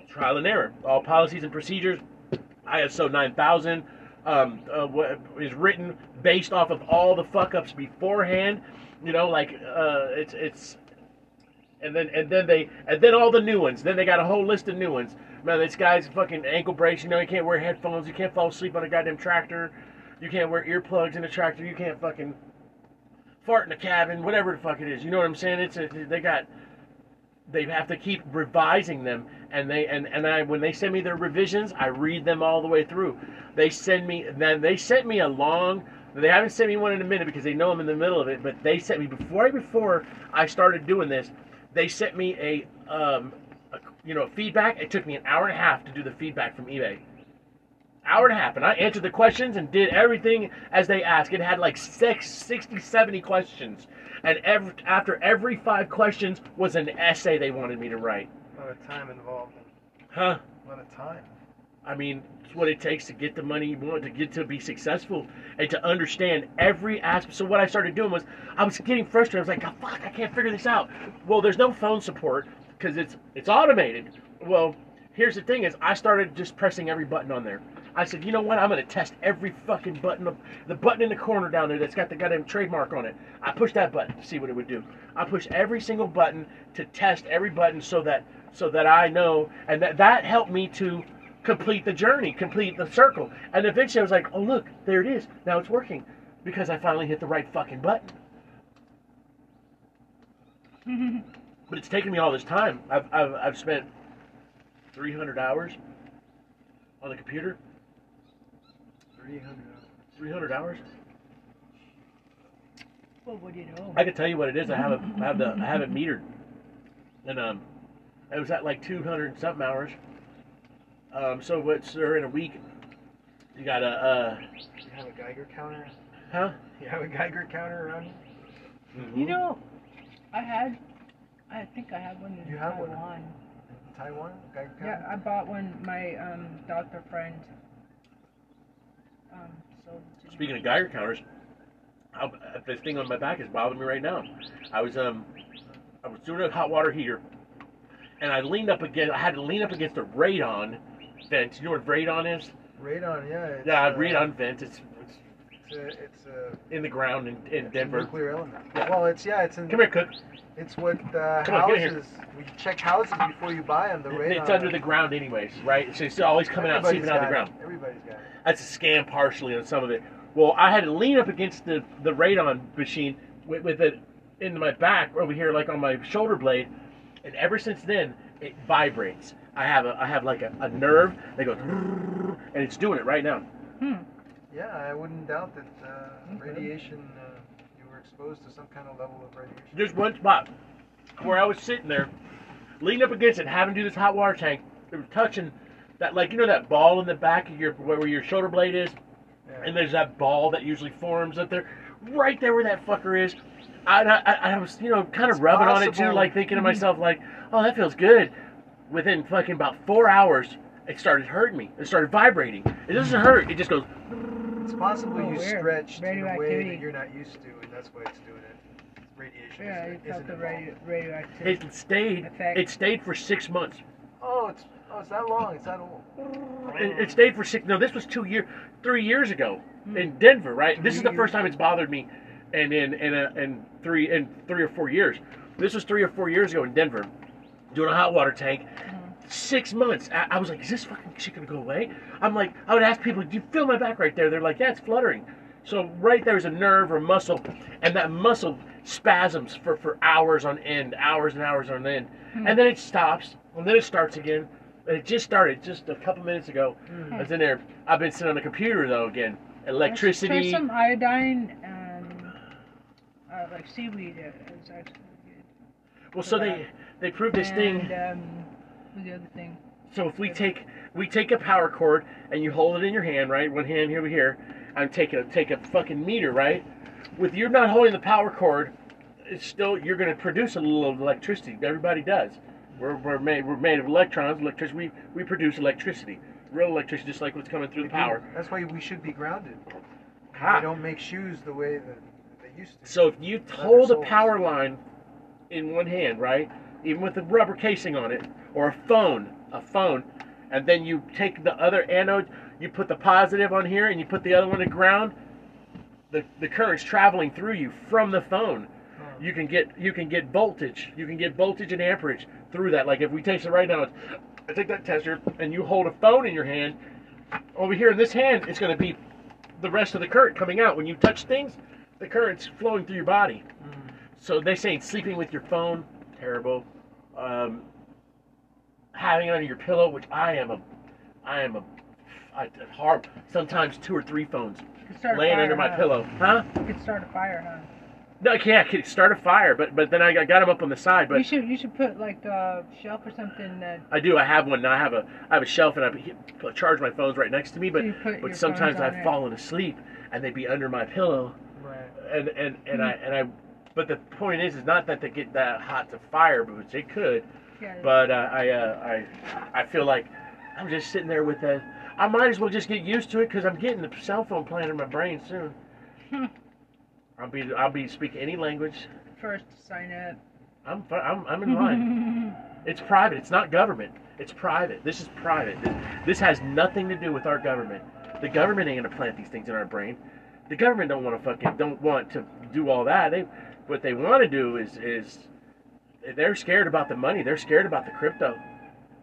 Trial and error. All policies and procedures. ISO 9000 um, uh, is written based off of all the fuck ups beforehand. You know, like uh, it's it's, and then and then they and then all the new ones. Then they got a whole list of new ones. Man, this guy's fucking ankle brace. You know, you can't wear headphones. You can't fall asleep on a goddamn tractor. You can't wear earplugs in a tractor. You can't fucking fart in a cabin. Whatever the fuck it is. You know what I'm saying? It's a, they got they have to keep revising them and they and, and I when they send me their revisions I read them all the way through. They send me then they sent me a long they haven't sent me one in a minute because they know I'm in the middle of it but they sent me before before I started doing this they sent me a um a, you know feedback. It took me an hour and a half to do the feedback from eBay. Hour and a half and I answered the questions and did everything as they asked. It had like six, 60 70 questions and every, after every five questions was an essay they wanted me to write A lot of time involved. huh A lot of time. I mean, it's what it takes to get the money you want, to get to be successful, and to understand every aspect. So what I started doing was, I was getting frustrated. I was like, oh, "Fuck, I can't figure this out." Well, there's no phone support because it's it's automated. Well, here's the thing: is I started just pressing every button on there. I said, you know what? I'm going to test every fucking button. Of, the button in the corner down there that's got the goddamn trademark on it. I pushed that button to see what it would do. I pushed every single button to test every button so that so that I know, and that that helped me to complete the journey, complete the circle. And eventually, I was like, oh look, there it is. Now it's working because I finally hit the right fucking button. but it's taken me all this time. I've I've, I've spent 300 hours on the computer. 300 hours. 300 hours. Well, what do you know? I can tell you what it is. I have it. I have the. I have it metered, and um, it was at like 200 and something hours. Um, so what's there in a week? You got a. Uh, You have a Geiger counter? huh? You have a Geiger counter around you? Mm-hmm. You know, I had, I think I had one in You have one? Taiwan. Taiwan? Geiger counter? Yeah, I bought one. My um, doctor friend. Um, sold it to me. Speaking of Geiger counters, how, this thing on my back is bothering me right now. I was um, I was doing a hot water heater, and I leaned up against. I had to lean up against a radon vent. You know what radon is? Radon, yeah. Yeah, uh, radon vent. It's a, it's a, in the ground in, in it's a Denver. nuclear element. Yeah. Well, it's, yeah, it's in. Come here, Cook. It's what uh, Come on, houses. We check houses before you buy them. The radon. It's under the ground, anyways, right? So it's always coming out, Everybody's seeping out of the ground. it. Everybody's got it. That's a scam partially on some of it. Well, I had to lean up against the, the radon machine with, with it in my back over here, like on my shoulder blade, and ever since then it vibrates. I have a I have like a, a nerve that goes, and it's doing it right now. Hmm. Yeah, I wouldn't doubt that uh, radiation. Uh, you were exposed to some kind of level of radiation. There's one spot where I was sitting there, leaning up against it, having to do this hot water tank. It was touching that, like you know, that ball in the back of your where your shoulder blade is, and there's that ball that usually forms up there, right there where that fucker is. I, I, I was, you know, kind of It's rubbing on it too, like thinking to myself, like, oh, that feels good. Within fucking about four hours, it started hurting me. It started vibrating. It doesn't hurt. It just goes. It's possible Oh, you weird. stretched in a way Radioactivity. that you're not used to, and that's why it's doing it. Radiation. Yeah, isn't, you isn't the radio, radioactivity. It stayed. Effect. It stayed for six months. Oh, it's oh, it's that long. It's that old. It, it stayed for six. No, this was two year, three years ago hmm. in Denver, right? This is the first time it's bothered me, and in in a, in three in three or four years. This was three or four years ago in Denver, doing a hot water tank. Mm-hmm. Six months. I, I was like, is this fucking shit gonna go away? I'm like, I would ask people, do you feel my back right there? They're like, yeah, it's fluttering. So right there's a nerve or muscle, and that muscle spasms for, for hours on end, hours and hours on end, and then it stops, and then it starts again. And it just started just a couple minutes ago. I was in there. I've been sitting on the computer though again. Electricity. Try some iodine and uh, like seaweed. Is actually good. Well, so they they proved this thing. Um, what's the other thing? So if we take we take a power cord and you hold it in your hand, right? One hand here, we here, and take a take a fucking meter, right? With you're not holding the power cord, it's still you're going to produce a little of electricity. Everybody does. We're, we're made we're made of electrons. Electricity. We we produce electricity, real electricity, just like what's coming through the power. That's why we should be grounded. Ha. They don't make shoes the way that they used to. So if you hold a power line in one hand, right, even with a rubber casing on it, or a phone, a phone, and then you take the other anode, you put the positive on here, and you put the other one to ground, the the current's traveling through you from the phone. You can get you can get voltage, you can get voltage and amperage through that. Like if we take it right now, I take that tester and you hold a phone in your hand. Over here in this hand, it's going to be the rest of the current coming out. When you touch things, the current's flowing through your body. So they say sleeping with your phone, terrible. Um, having under your pillow, which I am a, I am a, I, hard. Sometimes two or three phones Could start a laying under my huh? pillow, huh? You could start a fire, huh? No, I can't. I could start a fire, but but then I got, them up on the side. But you should you should put like a shelf or something that I do. I have one. Now I have a I have a shelf and I charge my phones right next to me. But So you put your but sometimes I've it. fallen asleep and they'd be under my pillow. Right. And and and I hmm. and I. But the point is, is not that they get that hot to fire, but which they could. But uh, I uh, I I feel like I'm just sitting there with a. I might as well just get used to it because I'm getting the cell phone playing in my brain soon. I'll be I'll be speaking any language. First sign up. I'm I'm, I'm in line. it's private. It's not government. It's private. This is private. This, this has nothing to do with our government. The government ain't gonna plant these things in our brain. The government don't want to fucking don't want to do all that. They what they want to do is is they're scared about the money. They're scared about the crypto.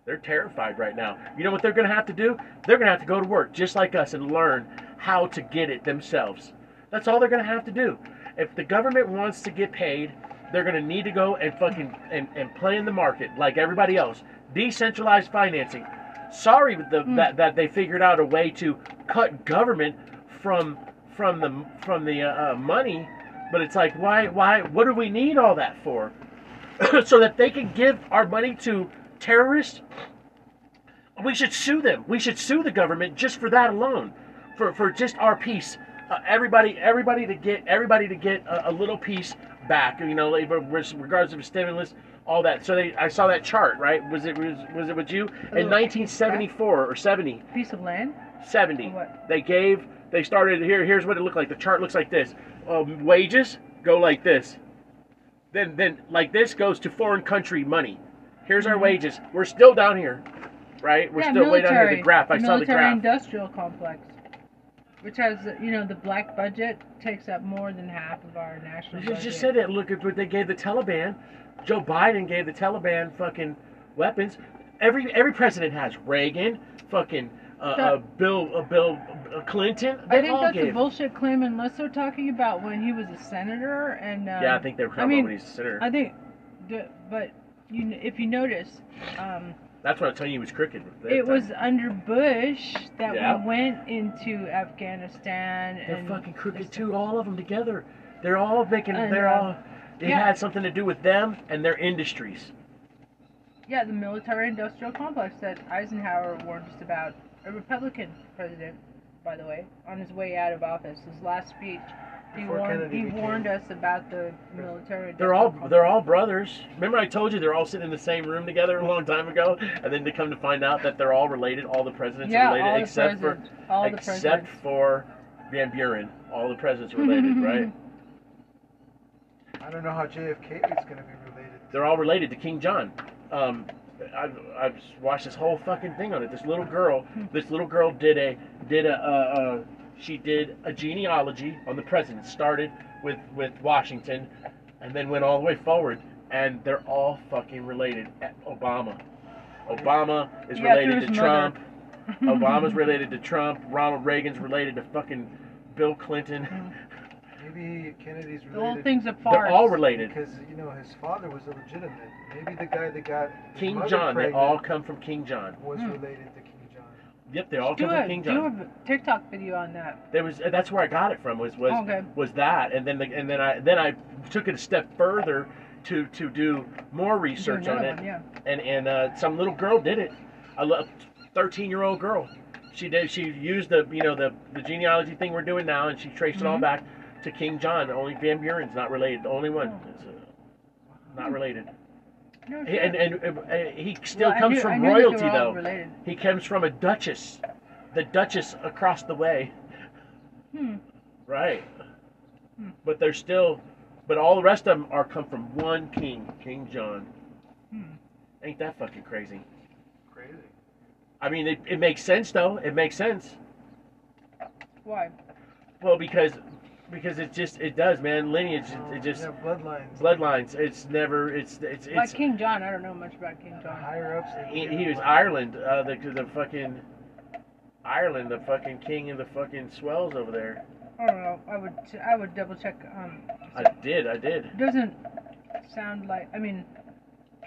They're terrified right now. You know what they're going to have to do? They're going to have to go to work just like us and learn how to get it themselves. That's all they're going to have to do. If the government wants to get paid, they're going to need to go and fucking and, and play in the market like everybody else. Decentralized financing. Sorry the, that that they figured out a way to cut government from from the from the uh, uh, money, but it's like why why what do we need all that for? so that they can give our money to terrorists? We should sue them. We should sue the government just for that alone, for for just our piece. Uh, everybody, everybody to get everybody to get a, a little piece back. You know, regards to stimulus, all that. So they, I saw that chart, right? Was it was, was it with you in 1974 or 70? Piece of land. 70. What? They gave. They started here. Here's what it looked like. The chart looks like this. Um, wages go like this. Then then like this goes to foreign country money. Here's our Mhm. wages. We're still down here, right? We're yeah, still way down here. The graph. I saw the military graph. industrial complex, which has you know the black budget takes up more than half of our national You budget. just said it. Look at what they gave the Taliban. Joe Biden gave the Taliban fucking weapons. Every every president has Reagan, fucking uh, uh, Bill uh, Bill uh, Clinton. They I think that's gave. the bullshit claim, unless they're talking about when he was a senator and. Um, Yeah, I think they were talking I mean, about when he was a senator. I think, the, but you, if you notice, um, That's what I'm telling you. He was crooked. it time. was under Bush that Yeah. we went into Afghanistan They're fucking crooked too. All of them together. They're all making. They're all. It Yeah. had something to do with them and their industries. yeah, the military-industrial complex that Eisenhower warned us about. A Republican president, by the way, on his way out of office, his last speech, he Before warned Kennedy he became- warned us about the military. They're all they're all brothers. Remember I told you they're all sitting in the same room together a long time ago, and then to come to find out that they're all related. All the presidents Yeah, are related the except for presidents. All the except presidents. for Van Buren. All the presidents are related, right? I don't know how JFK is going to be related. They're all related to King John. Um, I've, I've watched this whole fucking thing on it. This little girl, this little girl did a did a uh, uh, she did a genealogy on the president. Started with with Washington, and then went all the way forward, and they're all fucking related. Obama, Obama is Yeah, related to Trump. Obama's related to Trump. Ronald Reagan's related to fucking Bill Clinton. Maybe Kennedy's related. The whole thing's a They're all related. Because, you know, his father was illegitimate. Maybe the guy that got his King John. They all come from King John. was Hmm. related to King John. Yep, they all do come a from King John. do a TikTok video on that. There was that's where I got it from was was Okay. was that and then the, and then I then I took it a step further to to do more research on another it one, yeah. and and uh, some little girl did it a lo- 13 year old girl she did she used the you know the the genealogy thing we're doing now and she traced it all Mhm. back to King John only Van Buren's not related the only one Oh. is, uh, not related No He- shit. and and uh, uh, he still Well, comes knew- from knew that they royalty though related. he comes from a duchess the duchess across the way Hmm. Right. Hmm. But they're still, but all the rest of them are come from one king, King John. Hmm. Ain't that fucking crazy? Crazy. I mean, it, it makes sense though. It makes sense. Why? Well, because because it just it does, man. Lineage, it, it just Yeah, bloodlines. bloodlines. It's never. It's it's it's Like. King John, I don't know much about King John. Higher ups. He, he was bloodlines. Ireland, uh, the the fucking Ireland, the fucking king of the fucking swells over there. I don't know. I would I would double check. Um, I did, I did. it doesn't sound like. I mean,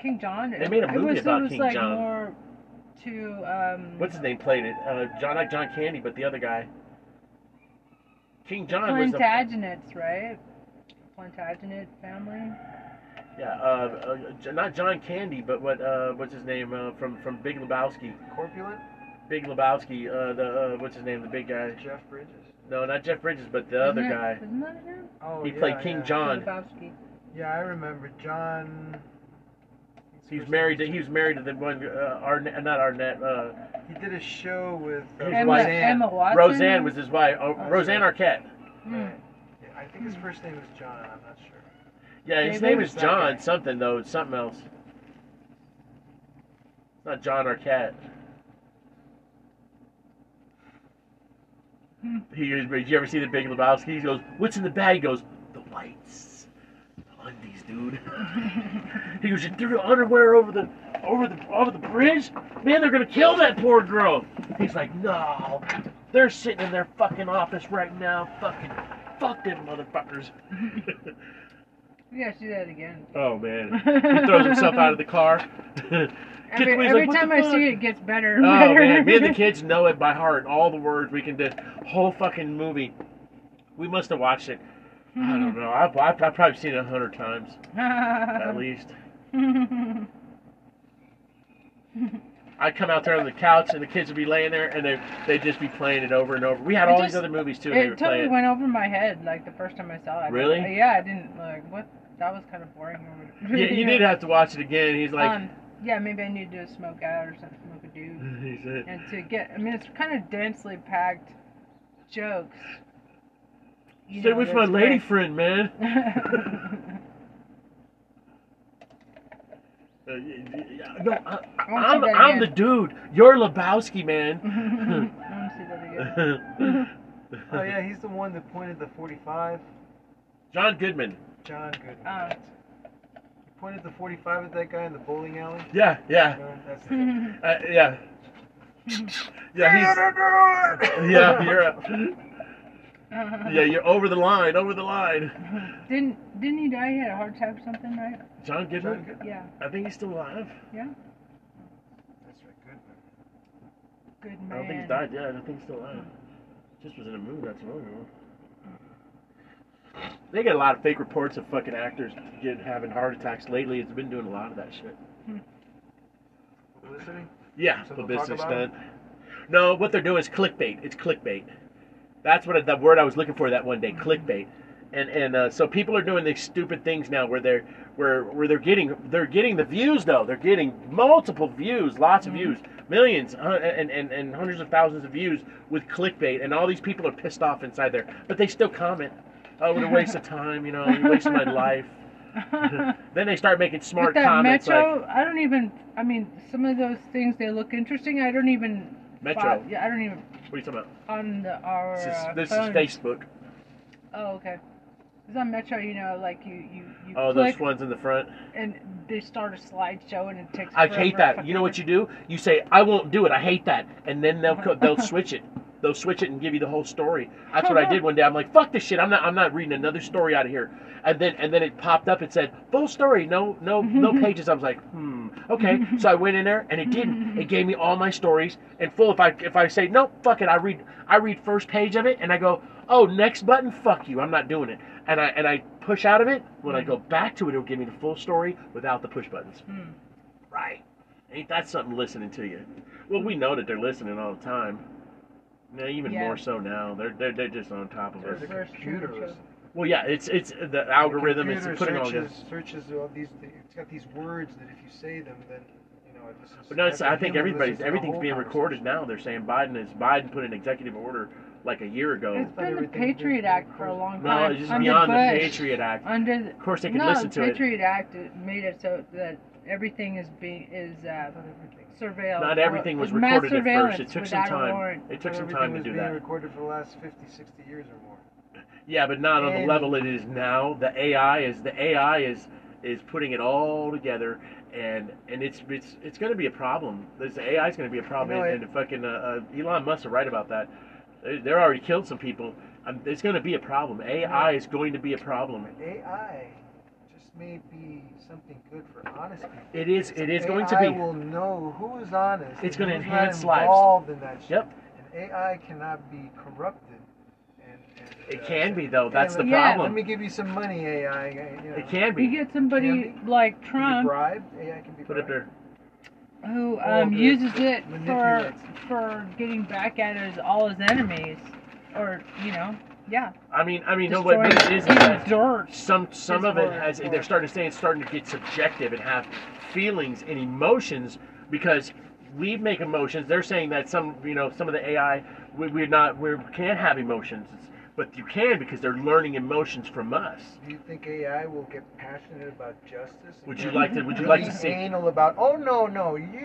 King John. They made a it movie was, about it was King like John. more to um. What's his name played it? Uh, John, not John Candy, but the other guy. King John was the Plantagenets, right? Plantagenet family. yeah, uh, uh, not John Candy, but what uh, what's his name uh, from from Big Lebowski? Corpulent? Big Lebowski. Uh, the uh, what's his name? The big guy. Jeff Bridges. No, not Jeff Bridges, but the other Isn't it- guy. Isn't that him? Oh, He yeah, played King yeah. John. Lebowski. Yeah, I remember John. He was married to he was married to the one uh, Arnett, not Arnett. He did a show with uh, Emma- wife. Emma Watson? Roseanne was his wife. Oh, Oh, Roseanne sure. Arquette. Yeah, I think his first name was John. I'm not sure. Yeah, his Maybe. name is John something though. It's something else. It's not John Arquette. Hmm. He goes, did you ever see the Big Lebowski? He goes, "What's in the bag?" He goes, "The whites, the undies, dude." he goes, "You threw the underwear over the over the over the bridge? Man, they're gonna kill that poor girl." He's like, "No, they're sitting in their fucking office right now. Fucking, fuck them motherfuckers. we gotta see that again. Oh man, he throws himself out of the car. Every, every like, time I fuck?" see it, it gets better. Oh better. man, me and the kids know it by heart. All the words we can do. Whole fucking movie. We must have watched it. I don't know. I've, I've, I've probably seen it a hundred times at least. I'd come out there on the couch and the kids would be laying there and they they'd just be playing it over and over. We had It all just- these other movies too. It totally playing. went over my head like the first time I saw it. Really? Yeah, I didn't like what. That was kind of boring. Yeah, you did have to watch it again. He's like, um, yeah, maybe I need to smoke out or something, smoke a dude. he said, and to get, I mean, it's kind of densely packed jokes. You "Stay with my lady friend, man." Uh, no, I, I I'm, I'm the dude. You're Lebowski, man. I want to see that again. Oh yeah, he's the one that pointed the 45. John Goodman. John Goodman. Oh. He pointed the 45 at that guy in the bowling alley. Yeah, yeah, Uh, uh, yeah. Yeah, he's. Yeah, you're. A, yeah, you're over the line, over the line. Didn't didn't he die? He had a heart attack or something, right? John Goodman. Yeah. I think he's still alive. Yeah. That's right, Goodman. Good I don't think he's died yet. I think he's still alive. Just was in a movie not too long ago. They get a lot of fake reports of fucking actors get having heart attacks lately. It's been doing a lot of that shit. Hmm. Publicity? Yeah, So they'll publicity about stunt. No, what they're doing is clickbait. It's clickbait. That's what the word I was looking for that one day. Clickbait. And and uh, so people are doing these stupid things now where they're where where they're getting they're getting the views though they're getting multiple views lots of views millions uh, and, and and hundreds of thousands of views with clickbait and all these people are pissed off inside there but they still comment oh what a waste of time you know you wasted my life then they start making smart With that comments Metro, like I don't even. I mean, some of those things they look interesting. I don't even. Metro. yeah, I don't even what are you talking about on the, our. this is, uh, this phones. is Facebook Oh, okay. Because on Metro, you know, like you you you oh click those ones in the front and they start a slideshow and it takes. I hate that. You know what you do? You say, "I won't do it. I hate that," and then they'll they'll switch it. They'll switch it and give you the whole story. That's what I did one day. I'm like, "Fuck this shit. I'm not. I'm not reading another story out of here." And then and then it popped up. It said full story. No no no pages. I was like, hmm. Okay. So I went in there and it didn't. It gave me all my stories in full. If I if I say no, fuck it. I read I read first page of it and I go, oh, next button. Fuck you. I'm not doing it. And I and I push out of it. When I go back to it, it'll give me the full story without the push buttons. Hmm. Right. Ain't that something listening to you? Well, we know that they're listening all the time. No, even Yeah. more so now. They're they're, they're just on top of There's us. a computer listen. Well, yeah, it's it's the algorithm is Computer putting all searches, this. searches all these. It's got these words that if you say them, then you know it listens. But no, it's, has a I think everybody's listen to the everything's being recorded now. They're saying Biden is Biden put an executive order like a year ago. It's been the Patriot Act for a long No, time. it's just Under beyond the Patriot Act. Under the, Of course, they can no, listen the to it. The Patriot Act made it so that everything is being is uh, surveilled. Not everything was It's mass recorded at first. It took some without a time. warrant. It took some time to was do being that. recorded for the last 50, 60 years or more. Yeah, but not on the And- level it is now. The AI is the AI is is putting it all together, and and it's it's it's going to be a problem. This AI is going to be a problem, You know, and, and fucking uh, uh, Elon Musk is right about that. They, they're already killed some people. Um, it's going to be a problem. AI is going to be a problem. AI just may be something good for honest people. It is. It is going to AI be. will know who is honest. It's gonna enhance not lives. involved in that shit. Yep. And AI cannot be corrupted. And, and, It uh, can be though. hey, That's the let- Yeah. problem. Let me give you some money, AI. You know. It can be. You get somebody Can like Trump bribed. AI can be Put it there. who um, uses it for for getting back at his all his enemies, or you know, yeah. I mean, I mean, no, what it is is that dirt. some some of it has. where- They're starting to say it's starting to get subjective and have feelings and emotions because we make emotions. They're saying that some, you know, some of the AI, we, we're not, we can't have emotions, It's- but you can because they're learning emotions from us. Do you think AI will get passionate about justice? Would you like to- would you really like to see- anal about? Oh no, no, you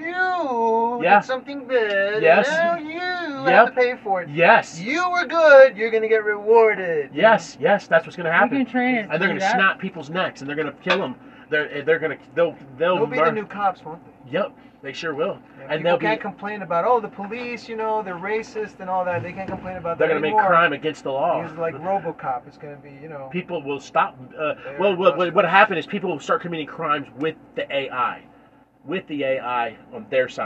Yeah. did something bad. Yes. Now you Yep. have to pay for it. Yes. You were good. You're gonna get rewarded. Yes, yes, that's what's going to happen. can train it and they're going to that. snap people's necks, and they're going to kill them. They're they're going to they'll they'll, They'll be the new cops, won't they? Yep, they sure will. And people they'll be can't complain about oh the police, you know, they're racist and all that. They can't complain about that. they're that going to make crime against the law. He's like RoboCop. It's gonna be, you know. people will stop. Uh, well, what what what happened is people will start committing crimes with the AI, with the AI on their side.